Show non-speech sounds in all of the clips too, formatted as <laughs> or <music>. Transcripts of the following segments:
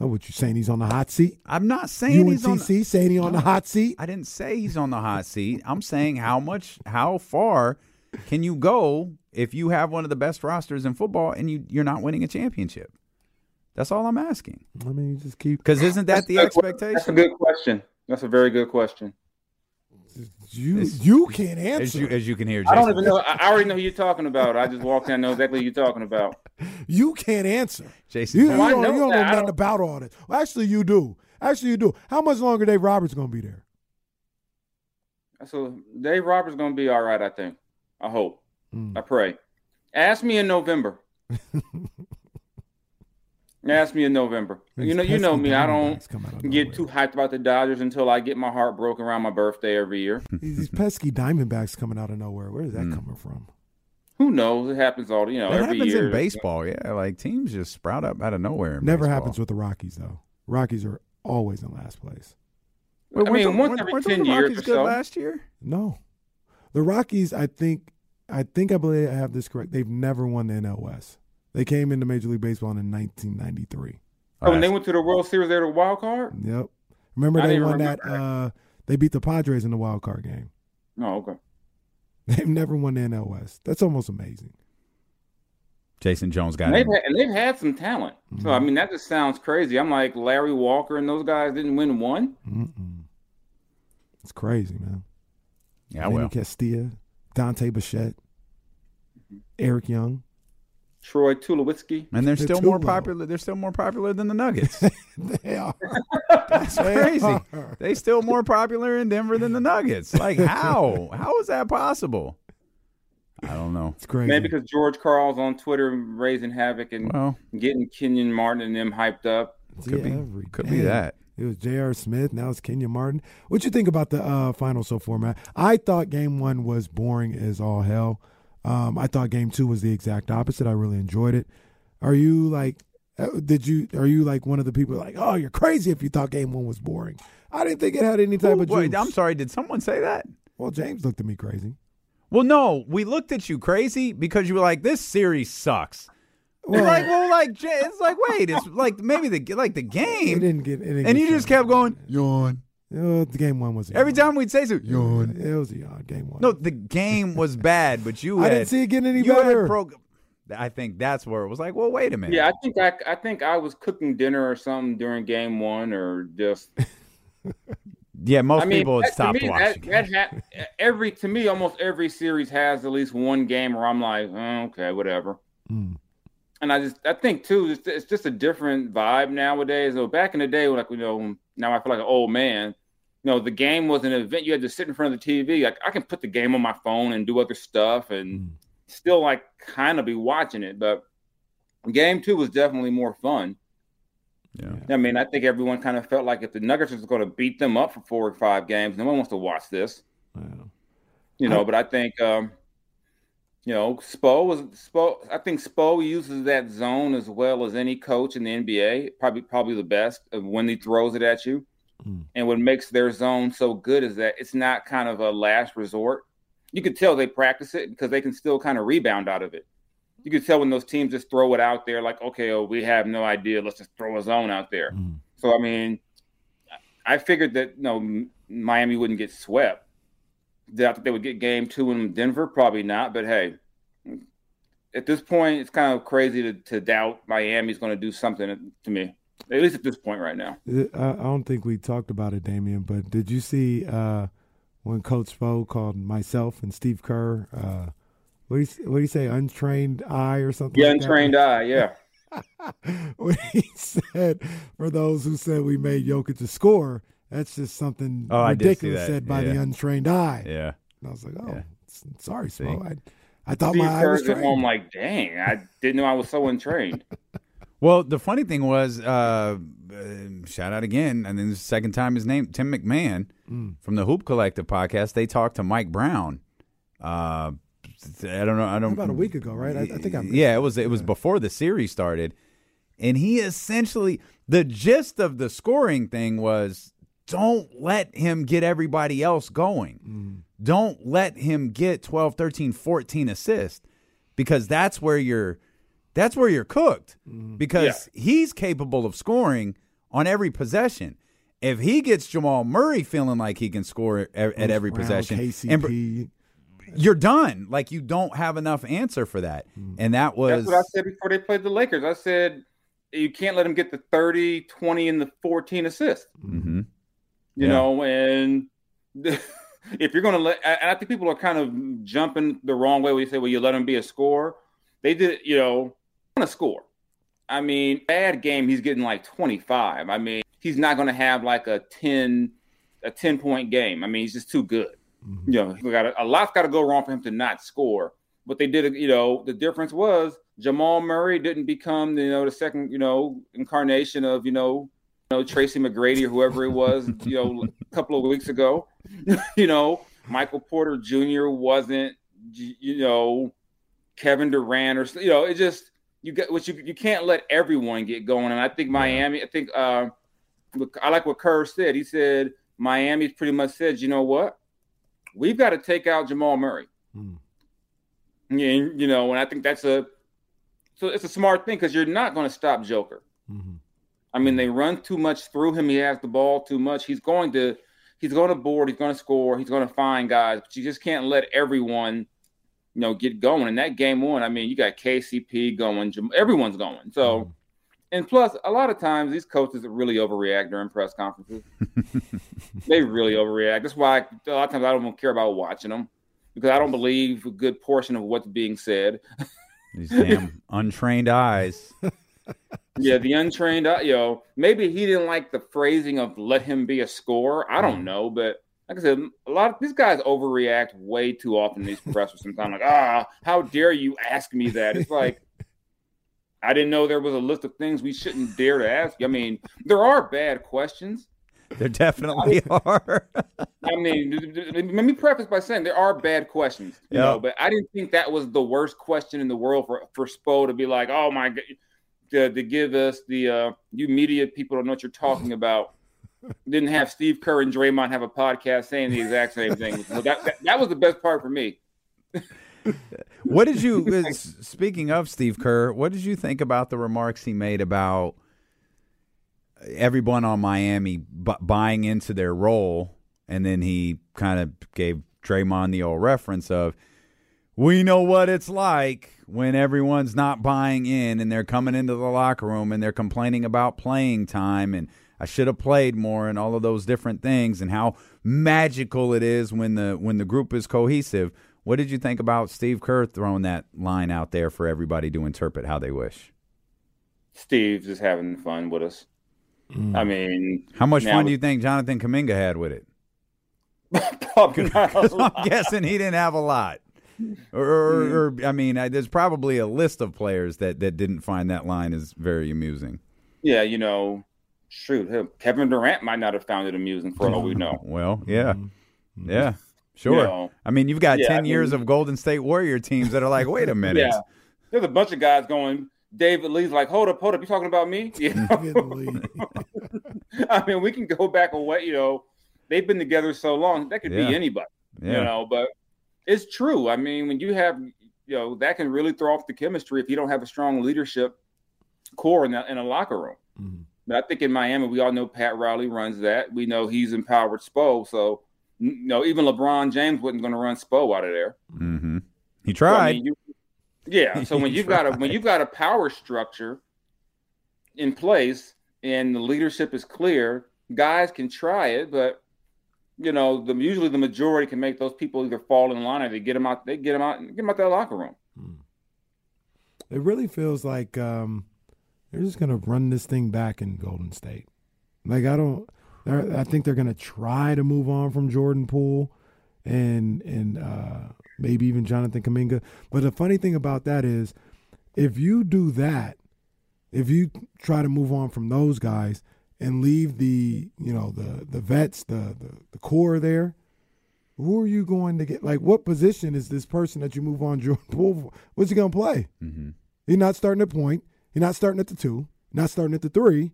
Oh, what you saying? He's on the hot seat. I'm not saying he's on. UNCC saying he's on the hot seat. I didn't say he's on the hot seat. I'm saying how much, how far can you go if you have one of the best rosters in football and you you're not winning a championship? That's all I'm asking. I mean, you just keep. Because isn't that the expectation? That's a good question. That's a very good question. You you can't answer. As you as you can hear, I don't even know. I I already know who you're talking about. I just walked in. I know exactly who you're talking about. <laughs> You can't answer. Jason, You, you don't, know you don't know nothing don't- about all this. Well, actually, you do. Actually, you do. How much longer Dave Roberts going to be there? So Dave Roberts gonna be all right. I think. I hope. Mm. I pray. Ask me in November. <laughs> Ask me in November. You know, you know me. I don't get too hyped about the Dodgers until I get my heart broken around my birthday every year. <laughs> These, these pesky Diamondbacks coming out of nowhere. Where is that hmm. coming from? Who knows? It happens all. You know, that every happens year. in baseball. Yeah, like teams just sprout up out of nowhere. in Never baseball. happens with the Rockies though. Rockies are always in last place. Wait, I weren't mean, the- once weren't- every weren't 10 the years Rockies or good so. last year. No, the Rockies. I think. I think I believe I have this correct. They've never won the NL West. They came into Major League Baseball in 1993. Oh, when they went to the World Series, they were the wild card. Yep. Remember I they didn't won that. Uh, they beat the Padres in the wild card game. Oh, okay. They've never won the NL West. That's almost amazing. Jason Jones got And they've, had, and they've had some talent. So I Mm-hmm. mean, that just sounds crazy. I'm like Larry Walker and those guys didn't win one. Mm-mm. It's crazy, man. Yeah, Vinny well, Castilla, Dante Bichette, Eric Young. Troy Tulowitzki. and they're They're still more low. popular. They're still more popular than the Nuggets. <laughs> They are. <laughs> That's crazy. They still more popular in Denver than the Nuggets. Like <laughs> how? How is that possible? I don't know. It's crazy. Maybe because George Karl's on Twitter raising havoc and Well, getting Kenyon Martin and them hyped up. could Yeah, be every could be that. It was J.R. Smith. Now it's Kenyon Martin. What you think about the uh, final so far, Matt? I thought game one was boring as all hell. Um, I thought game two was the exact opposite. I really enjoyed it. Are you like, uh, did you, are you like one of the people like, oh, you're crazy if you thought game one was boring? I didn't think it had any type Who- of wait. I'm sorry. Did someone say that? Well, James looked at me crazy. Well, no. We looked at you crazy because you were like, "This series sucks." Well, It's like, well, like it's like, wait, it's like maybe the like the it game, didn't get, it didn't and get you just kept going yawn Uh, the game one was a every time we'd say so. Yawn. It was a yawn. Game one. No, the game was <laughs> bad, but you I had, didn't see it getting any you had better. pro- I think that's where it was like, well, wait a minute. Yeah, I think I, I think I was cooking dinner or something during game one, or just. <laughs> Yeah, most I mean, people had that- to stopped me, watching. That, that ha- every to me, almost every series has at least one game where I'm like, oh, okay, whatever. Mm. And I just I think too, it's, it's just a different vibe nowadays. So back in the day, like you know, now I feel like an old man. You know, the game was an event. You had to sit in front of the TV. Like I can put the game on my phone and do other stuff, and Mm. still like kind of be watching it. But game two was definitely more fun. yeah. I mean, I think everyone kind of felt like if the Nuggets was going to beat them up for four or five games, no one wants to watch this. Yeah. You know, I- but I think um, you know, Spo was Spo. I think Spo uses that zone as well as any coach in the NBA. Probably, probably the best of when he throws it at you. Mm. And what makes their zone so good is that it's not kind of a last resort. You could tell they practice it because they can still kind of rebound out of it. You could tell when those teams just throw it out there, like, okay, oh, we have no idea. Let's just throw a zone out there. Mm. So I mean, I figured that you know Miami wouldn't get swept. Did I think they would get game two in Denver? Probably not. But hey, at this point, it's kind of crazy to, to doubt Miami's going to do something to me. At least at this point right now. I, I don't think we talked about it, Damian, but did you see uh, when Coach Spo called myself and Steve Kerr, uh, what do you what do you say, untrained eye or something? Yeah, like that? untrained eye. Yeah. <laughs> when he said, for those who said we made Jokic a score, that's just something Oh, I did see ridiculous that. said by the untrained eye. Yeah. And I was like, oh, Yeah. sorry, See? Spo. I, I thought Steve my eye was Kerr's at trained. home like, dang, I didn't know I was so untrained. <laughs> Well, the funny thing was, uh, uh, shout out again, and then the second time his name, Tim McMahon Mm. from the Hoop Collective podcast. They talked to Mike Brown. Uh, I don't know. I don't About a week ago, right? I, I think I missed yeah, it was it was before the series started, and he essentially the gist of the scoring thing was don't let him get everybody else going. Mm. Don't let him get 12, 13, 14 assists because that's where you're that's where you're cooked Mm. because he's capable of scoring on every possession. If he gets Jamal Murray feeling like he can score at, at every Brown, possession, KCP. and you're done. Like you don't have enough answer for that. Mm. And that was That's what I said before they played the Lakers. I said you can't let him get the 30, 20, and the 14 assists. Mhm. You Yeah. know, and <laughs> if you're going to let, and I think people are kind of jumping the wrong way when you say, well, you let him be a scorer. They did, you know, want to score. I mean, bad game, he's getting like 25. I mean, he's not going to have like a 10, a 10 point game. I mean, he's just too good. Mhm. You know, we got a, a lot's got to go wrong for him to not score. But they did, you know, the difference was Jamal Murray didn't become, you know, the second, you know, incarnation of, you know, you know Tracy McGrady or whoever it was, <laughs> you know, a couple of weeks ago. <laughs> you know, Michael Porter Jr. wasn't, you know, Kevin Durant or you know, it just you get what you you can't let everyone get going. And I think Miami, I think uh, I like what Kerr said. He said Miami's pretty much said, you know what, we've got to take out Jamal Murray. Mm. And, you know, and I think that's a so it's a smart thing because you're not going to stop Joker. Mhm. I mean, they run too much through him. He has the ball too much. He's going to he's going to board. He's going to score. He's going to find guys. But you just can't let everyone, you know, get going. And that game one, I mean, you got KCP going. Everyone's going. So, Mhm. and plus, a lot of times these coaches really overreact during press conferences. <laughs> they really overreact. That's why a lot of times I don't even care about watching them because I don't believe a good portion of what's being said. <laughs> these damn untrained eyes. <laughs> Yeah, the untrained, you know, maybe he didn't like the phrasing of "let him be a scorer." I don't know, but like I said, a lot of these guys overreact way too often these professors Sometimes, like, ah, how dare you ask me that? It's like <laughs> I didn't know there was a list of things we shouldn't dare to ask. I mean, there are bad questions. There definitely <laughs> are. I mean, let me preface by saying there are bad questions, you Yeah. know, but I didn't think that was the worst question in the world for for Spo to be like, oh my god, to, to give us the uh, you media people don't know what you're talking about. Didn't have Steve Kerr and Draymond have a podcast saying the exact same thing. So that, that that was the best part for me. What did you? <laughs> Speaking of Steve Kerr, what did you think about the remarks he made about everyone on Miami bu- buying into their role, and then he kind of gave Draymond the old reference of, "We know what it's like when everyone's not buying in, and they're coming into the locker room and they're complaining about playing time and." I should have played more and all of those different things and how magical it is when the when the group is cohesive. What did you think about Steve Kerr throwing that line out there for everybody to interpret how they wish? Steve's just having fun with us. Mm. I mean, How much Now- fun do you think Jonathan Kuminga had with it? <laughs> probably <laughs> not a lot. I'm guessing he didn't have a lot. Or, or, or I mean, I, there's probably a list of players that, that didn't find that line as very amusing. yeah, you know, shoot, Kevin Durant might not have found it amusing for all we know. <laughs> Well, yeah, Mhm. yeah, sure. You know, I mean, you've got Yeah, 10 I years of Golden State Warrior teams that are like, wait a <laughs> minute. Yeah. There's a bunch of guys going. David Lee's like, hold up, hold up. You talking about me? <laughs> You know? Get the lead. I mean, we can go back away. You know, they've been together so long. That could Yeah. be anybody. Yeah. You know, but it's true. I mean, when you have, you know, that can really throw off the chemistry if you don't have a strong leadership core in, the, in a locker room. Mhm. But I think in Miami, we all know Pat Riley runs that. We know he's empowered Spo. So, you know, even LeBron James wasn't going to run Spo out of there. Mm-hmm. He So, I tried. mean, you- yeah. So when <laughs> you've got a when you've got a power structure in place and the leadership is clear, guys can try it, but you know, the usually the majority can make those people either fall in line or they get them out. They get them out. Get them out that locker room. It really feels like um, they're just gonna run this thing back in Golden State. Like I don't, I think they're gonna try to move on from Jordan Poole and and uh, maybe even Jonathan Kuminga. But the funny thing about that is, if you do that, if you try to move on from those guys and leave the you know the the vets, the the, the core there. Who are you going to get? Like, what position is this person that you move on, Jordan Poole? For? What's he gonna play? Mhm. He's not starting at point. He's not starting at the two. Not starting at the three.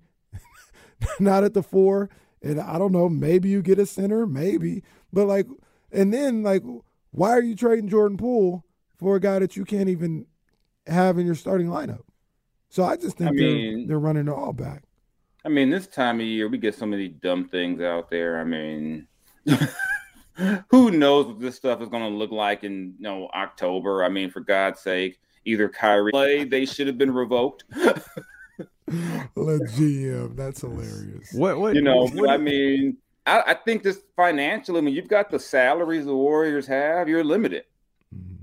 <laughs> not at the four. And I don't know. Maybe you get a center. Maybe. But like, and then like, why are you trading Jordan Poole for a guy that you can't even have in your starting lineup? So I just think I they're they're running it all back. I mean, this time of year we get so many dumb things out there. I mean, <laughs> who knows what this stuff is going to look like in you know October? I mean, for God's sake, either Kyrie play, they should have been revoked. <laughs> Let GM. That's hilarious. What? What? you know, what- I mean, I, I think this financially, I mean, you've got the salaries the Warriors have, you're limited. Mhm.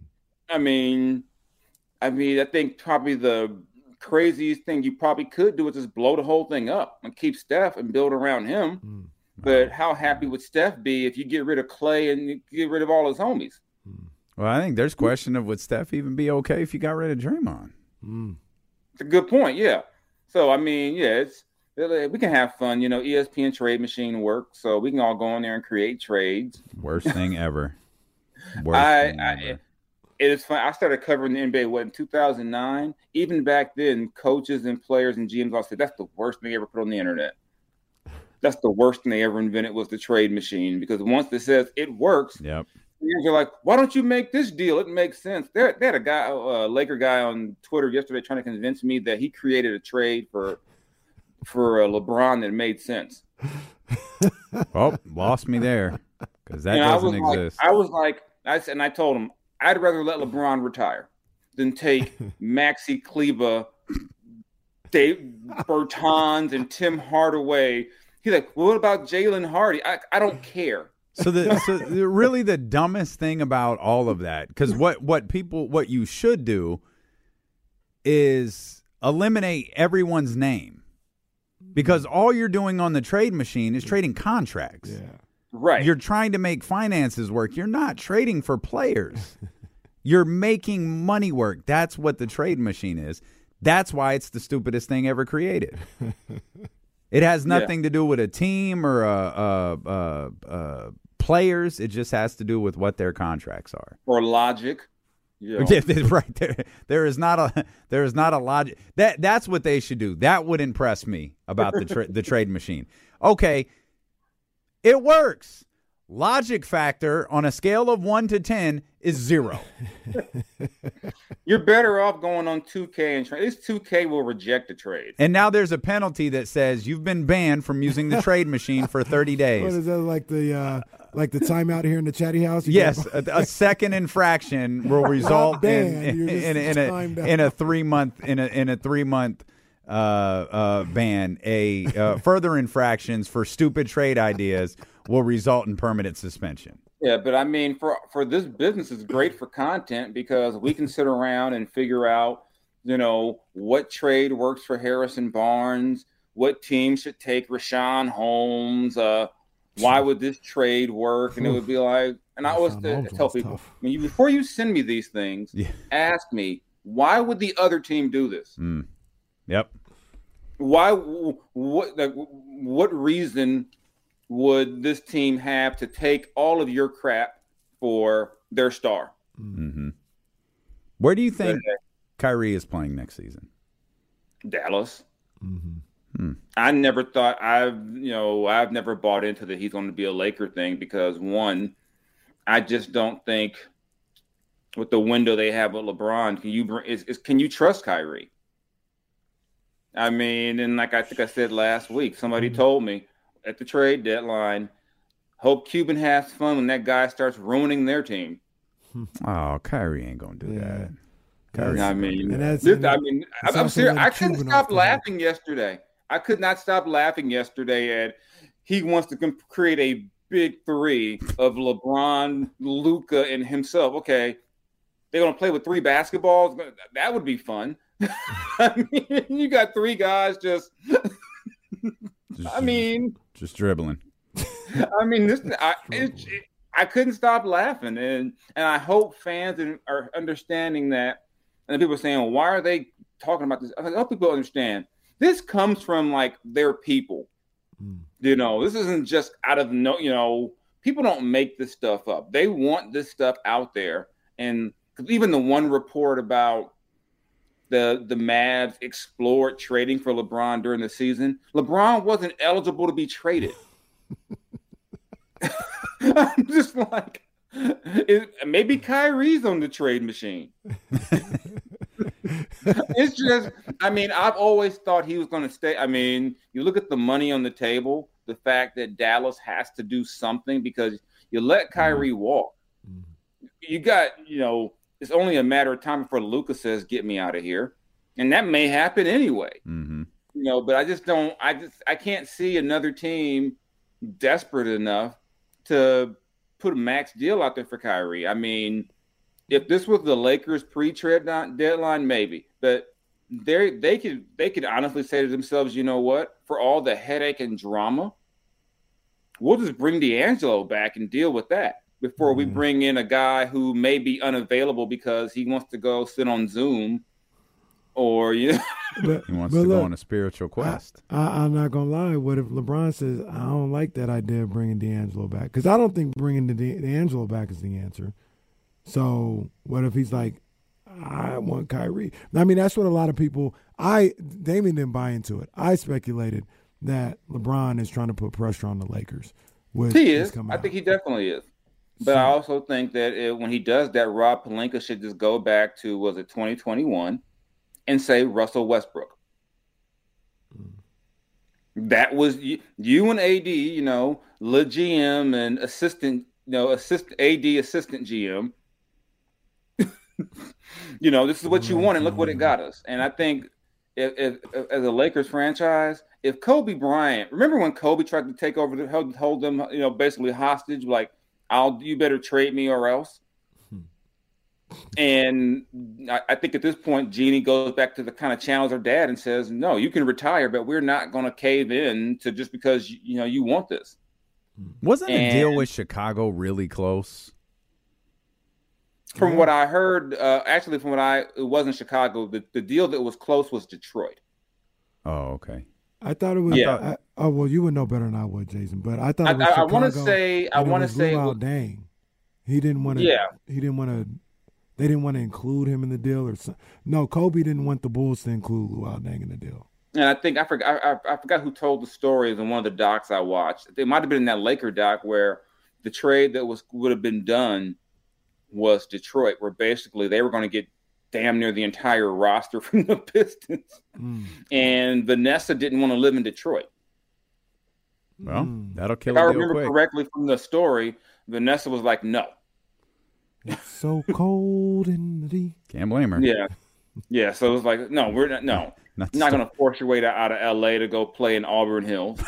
I mean, I mean, I think probably the craziest thing you probably could do is just blow the whole thing up and keep Steph and build around him. Mm. But how happy would Steph be if you get rid of Clay and you get rid of all his homies? Well, I think there's question of would Steph even be okay if you got rid of Draymond? Mm. It's a good point, yeah. So I mean, yeah, it's we can have fun. You know, ESPN trade machine works, so we can all go in there and create trades. Worst thing <laughs> ever. Worst I, thing I ever. it is fun. I started covering the NBA what in 2009. Even back then, coaches and players and GMs all said that's the worst thing they ever put on the internet. That's the worst thing they ever invented was the trade machine because once it says it works, Yep. You're like, why don't you make this deal? It makes sense. There, they had a guy, a Laker guy on Twitter yesterday trying to convince me that he created a trade for for uh, LeBron that made sense. <laughs> Oh, lost me there because that And I doesn't was exist. like, I was like, I said, and I told him, I'd rather let LeBron retire than take <laughs> Maxi Kleber, Dave Bertans, and Tim Hardaway. He's like, well, what about Jaden Hardy? I, I don't care. So the so really the dumbest thing about all of that because what what people what you should do is eliminate everyone's name because all you're doing on the trade machine is trading contracts. Yeah. Right. You're trying to make finances work. You're not trading for players. <laughs> You're making money work. That's what the trade machine is. That's why it's the stupidest thing ever created. <laughs> it has Yeah. nothing to do with a team or a, a, a, a players. It just has to do with what their contracts are. or logic. Yeah, <laughs> right there, there is not a there is not a logic that that's what they should do. That would impress me about the tra- the trade machine. Okay, it works. Logic factor on a scale of one to ten is zero. <laughs> You're better off going on 2K and trade. At least 2K will reject a trade. And now there's a penalty that says you've been banned from using the trade machine for 30 <laughs> days. is that like the uh, like the timeout here in the chatty house? You Yes, a, a second infraction will <laughs> result in, in, in, in a in a three month in a in a three month uh, uh, ban. A uh, further infractions for stupid trade ideas will result in permanent suspension. Yeah, but I mean, for for this business, it's great for content because we can sit around and figure out, you know, what trade works for Harrison Barnes, what team should take Richaun Holmes, uh, why would this trade work? And it would be like, and I always tell people, tough. when you before you send me these things, Yeah. ask me why would the other team do this? Mm. Yep. why what like, what reason would this team have to take all of your crap for their star? Hmm Where do you think Kyrie is playing next season? dallas. Mhm. i never thought i've you know i've never bought into that he's going to be a laker thing because one i just don't think with the window they have with lebron can you bring is, is can you trust kyrie? I mean and like i think i said last week somebody told me at the trade deadline hope cuban has fun when that guy starts ruining their team <laughs> Oh, Kyrie ain't gonna do Yeah. that. Kyrie I mean, do And that. that's- this- I mean, it's I'm, I'm serious. letting I couldn't Cuban stop off the laughing yesterday. I could not stop laughing yesterday at he wants to com- create a big three of LeBron, Luka, and himself. Okay, they're gonna play with three basketballs. That would be fun. <laughs> I mean, you got three guys just. <laughs> Just- I mean, just dribbling. I mean, this. I, <laughs> it, it- I couldn't stop laughing, and and I hope fans are- are understanding that. And people are saying, well, "Why are they talking about this?" I hope people understand. This comes from like their people. Mm. You know, this isn't just out of no. You know, people don't make this stuff up. They want this stuff out there, and 'cause even the one report about the the Mavs explored trading for LeBron during the season, LeBron wasn't eligible to be traded. <laughs> I'm just like, it, maybe Kyrie's on the trade machine. <laughs> it's just, I mean, I've always thought he was going to stay. I mean, you look at the money on the table, the fact that Dallas has to do something because you let mm-hmm. Kyrie walk. Mm-hmm. You got, you know, it's only a matter of time before Luka says, "Get me out of here," and that may happen anyway. Mm-hmm. You know, but I just don't. I just I can't see another team desperate enough to put a max deal out there for Kyrie. I mean, if this was the Lakers pre-trade deadline, maybe, but they they could they could honestly say to themselves, you know what? For all the headache and drama, we'll just bring D'Angelo back and deal with that before mm-hmm. we bring in a guy who may be unavailable because he wants to go sit on Zoom or you know. But, he wants to look, go on a spiritual quest. I, am not gonna lie. What if LeBron says I don't like that idea of bringing D'Angelo back? Because I don't think bringing the D'Angelo back is the answer. So what if he's like, I want Kyrie? I mean, that's what a lot of people. I Damian didn't buy into it. I speculated that LeBron is trying to put pressure on the Lakers. he is. I think he definitely is. But I also think that it, when he does that, Rob Pelinka should just go back to was it 2021 and say Russell Westbrook. Hmm. That was you, you and AD, you know, the GM and assistant, you know, assistant AD assistant GM you know, this is what you want, and look what it got us. And I think if, if, if, as a Lakers franchise, if Kobe Bryant, remember when Kobe tried to take over, the, hold, hold them, you know, basically hostage, like, "I'll, you better trade me or else." Hmm. And I, I, think at this point, Jeanie goes back to the kind of channels her dad and says, "No, you can retire, but we're not going to cave in to just because you know you want this." Hmm. Wasn't and, the deal with Chicago really close? From yeah. what I heard, uh, actually, from what I, it wasn't Chicago. The, the deal that was close was Detroit. Oh, okay. I thought it was. Yeah. I, oh well, you would know better than I would, Jason. But I thought I, I want to say. I want to say. Well, dang, he didn't want to. Yeah. He didn't want to. They didn't want to include him in the deal, or something. no. Kobe didn't want the Bulls to include Luol Deng in the deal. And I think I forgot. I, I forgot who told the story in one of the docs I watched. It might have been in that Laker doc where the trade that was would have been done was Detroit, where basically they were going to get damn near the entire roster <laughs> from the Pistons. Mm. And Vanessa didn't want to live in Detroit. Well, mm. that'll kill. If I remember quick. correctly from the story, Vanessa was like, "No, it's so cold in the can't blame her." Yeah, yeah. So it was like, "No, we're not. No, <laughs> not, not going to force your way to, out of L.A. to go play in Auburn Hills."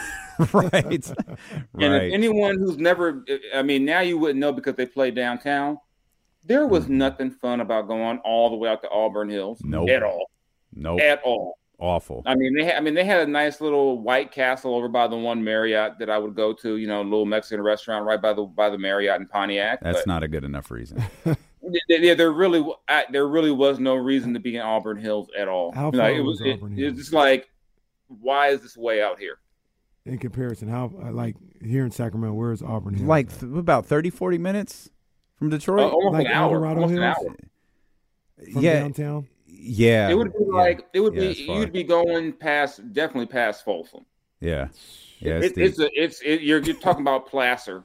right. <laughs> right. And if anyone who's never, I mean, now you wouldn't know because they play downtown. There was mm-hmm. nothing fun about going all the way out to Auburn Hills. No, nope. at all. No, nope. at all. Awful. I mean, they had, I mean, they had a nice little White Castle over by the one Marriott that I would go to. You know, a little Mexican restaurant right by the by the Marriott in Pontiac. That's but, not a good enough reason. <laughs> yeah, there really, there really was no reason to be in Auburn Hills at all. How far it was, it, Auburn Hills? It's just like, why is this way out here? In comparison, how like here in Sacramento, where is Auburn Hills? Like th- about 30, 40 minutes from Detroit? Uh, almost like an hour. Almost an hour. From yeah. downtown? Yeah. It would be yeah. like it would yeah, be you'd be going past definitely past Folsom. Yeah. Yeah. It's it, it's, a, it's it, you're you're talking about Placer.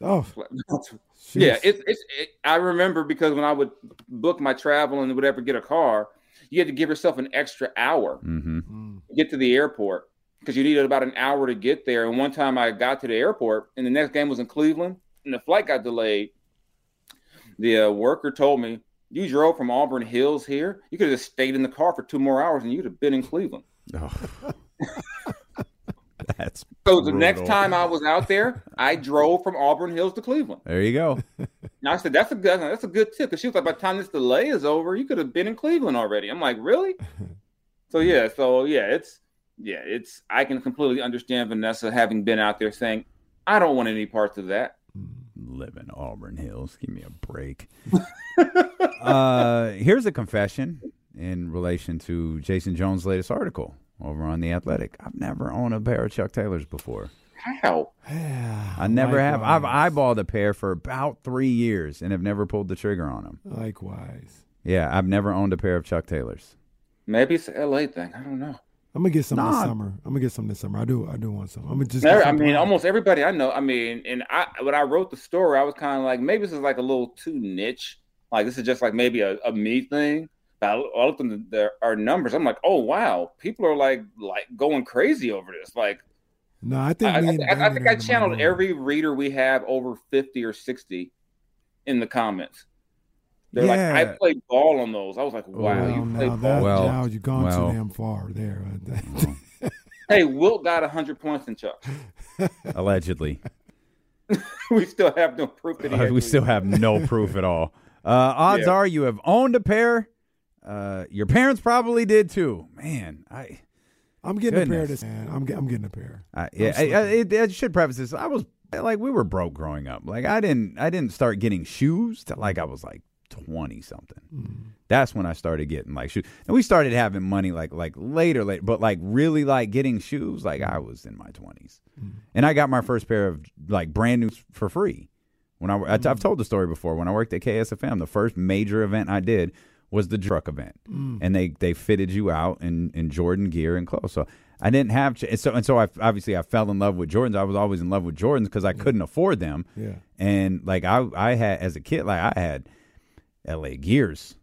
Oh. <laughs> yeah, it's it's it, I remember because when I would book my travel and would ever get a car, you had to give yourself an extra hour mm-hmm. Mm. to get to the airport because you needed about an hour to get there. And one time I got to the airport and the next game was in Cleveland and the flight got delayed the uh, worker told me, you drove from Auburn Hills here. You could have just stayed in the car for two more hours and you'd have been in Cleveland. Oh. <laughs> That's so. The next time I was out there, I drove from Auburn Hills to Cleveland. There you go. And I said, "That's a good. That's a good tip." Because she was like, "By the time this delay is over, you could have been in Cleveland already." I'm like, "Really?" <laughs> so yeah. So yeah, it's yeah, it's. I can completely understand Vanessa having been out there saying, "I don't want any parts of that." Live in Auburn Hills. Give me a break. <laughs> uh, here's a confession in relation to Jason Jones' latest article over on the Athletic. I've never owned a pair of Chuck Taylors before. How? I never have. I've eyeballed a pair for about three years and have never pulled the trigger on them. Likewise. Yeah, I've never owned a pair of Chuck Taylors. Maybe it's an LA thing. I don't know. I'm gonna get some nah. this summer. I'm gonna get some this summer. I do. I do want some. I'm gonna just. I mean, almost everybody I know. I mean, and I when I wrote the story, I was kind of like, maybe this is like a little too niche. Like this is just like maybe a, a me thing. But I I looked the, our numbers. I'm like, oh wow, people are like like going crazy over this. Like, No, I think I, I, I, I think I channeled every reader we have over 50 or 60 in the comments. They're like, I Yeah. played ball on those. I was like, wow, Well, you now played that, ball. Well, now you've gone well. too damn far there. <laughs> Hey, Wilt got 100 points in Chuck. <laughs> Allegedly. <laughs> we still have no proof that he Uh, we still have no proof at all. Uh, odds Yeah. are you have owned a pair. Uh, your parents probably did too. Man, I, I'm getting a pair this man. I'm, I'm getting a pair. I yeah, I, I, it, I should preface this. I was like, we were broke growing up. Like, I didn't, I didn't start getting shoes till like I was like twenty something. Mm. That's when I started getting like shoes, and we started having money like like later, later. But like really like getting shoes, like I was in my twenties, Mm. and I got my first pair of like brand new for free. When I, I I've told the story before. When I worked at KSFM, the first major event I did was the truck event, Mm. and they they fitted you out in in Jordan gear and clothes. So I didn't have ch- and so and so I obviously I fell in love with Jordans. I was always in love with Jordans because I couldn't afford them, Yeah. and like I I had as a kid like I had L.A. Gears.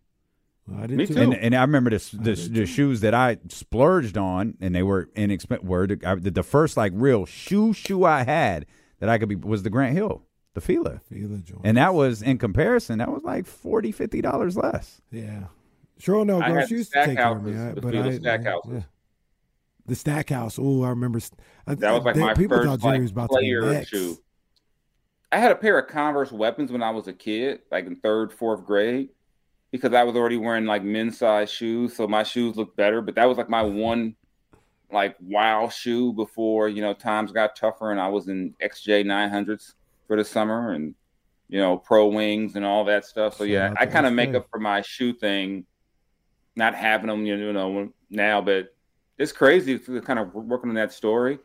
I did Me too. too. And, and I remember the, the, the shoes that I splurged on, and they were inexpensive. Were the, I, the, the first like real shoe shoe I had that I could be was the Grant Hill, the Fila, Fila joint. and that was in comparison that was like 40 50 dollars less. Yeah. Sure, no, I girl. had She used the to take care of me, Stackhouses, I- the but Fila I, Stackhouses. yeah. The Stackhouse. Oh, I remember. st- I, That was like they- my people first thought Jerry like, was about to be player next. shoe. I had a pair of Converse weapons when I was a kid, like in third, fourth grade, because I was already wearing like men's size shoes, so my shoes looked better. But that was like my one, like wow shoe before you know times got tougher, and I was in XJ 900s for the summer, and you know pro wings and all that stuff. So yeah, I kind of make up for my shoe thing, not having them, you know, now. But it's crazy to kind of working on that story.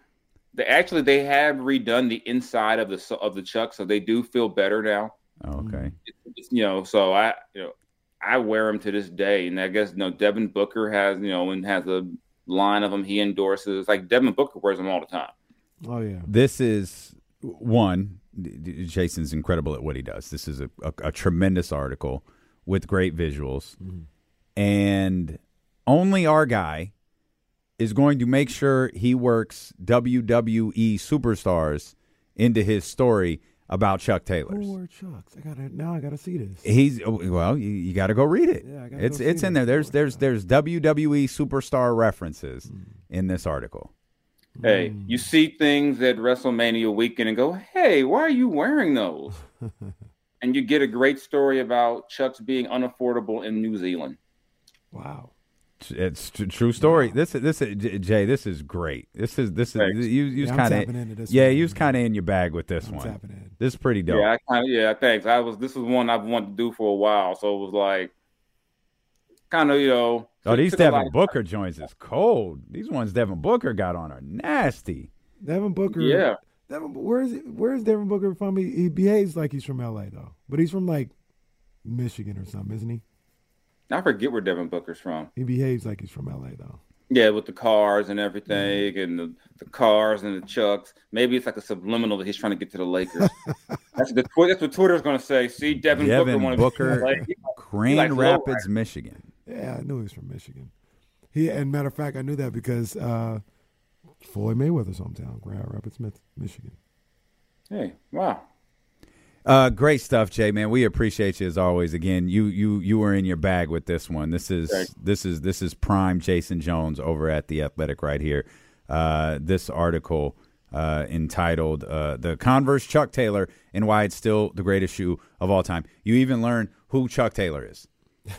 They actually they have redone the inside of the of the chuck, so they do feel better now. Oh, okay, mm-hmm. It's, you know, so I you know I wear them to this day, and I guess you know Devin Booker has you know and has a line of them he endorses. Like Devin Booker wears them all the time. Oh yeah. this is one. d- d- Jason's incredible at what he does. This is a, a, a tremendous article with great visuals, mm-hmm. and only our guy is going to make sure he works WWE superstars into his story about Chuck Who Taylor's. wore Chucks? I gotta now. I gotta see this. He's well, you, you got to go read it. Yeah, I gotta it's it's in there. There's there's there's WWE superstar references in this article. Hey, Mm. you see things at WrestleMania weekend and go, "Hey, why are you wearing those?" <laughs> and you get a great story about Chuck's being unaffordable in New Zealand. Wow. It's tr- true story. This is this Jay. This is great. This is this is Thanks. you you Yeah, kind of yeah you was kind of in your bag with this I'm one. tapping in. This is pretty dope. Yeah, I kind of yeah, thanks. I was this is one I've wanted to do for a while, so it was like kind of you know. oh, these took a lot Devin Booker joints is cold. These ones Devin Booker got on are nasty. Devin Booker. Yeah, Devin, where's where's Devin Booker from? He, he behaves like he's from L.A. though, but he's from like Michigan or something, isn't he? I forget where Devin Booker's from. He behaves like he's from L.A. though. Yeah, with the cars and everything, and the, the cars and the chucks. Maybe it's like a subliminal that he's trying to get to the Lakers. <laughs> that's the that's what Twitter's going to say. See, Devin, Booker Devin wanted Booker, Like, Grand like low Rapids, Michigan. Yeah, I knew he was from Michigan. He, and matter of fact, I knew that because uh, Floyd Mayweather's hometown, Grand Rapids, Michigan. hey, wow. Uh, great stuff, Jay. Man, we appreciate you as always. Again, you you you were in your bag with this one. This is Thanks. this is this is prime Jason Jones over at the Athletic right here. Uh, this article uh, entitled uh, "The Converse Chuck Taylor and Why It's Still the Greatest Shoe of All Time." You even learn who Chuck Taylor is. <laughs>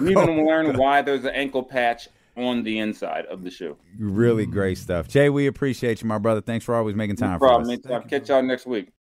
You even learn why there's an ankle patch on the inside of the shoe. really great stuff, Jay. We appreciate you, my brother. Thanks for always making time No for problem. us. Anytime. Catch y'all next week.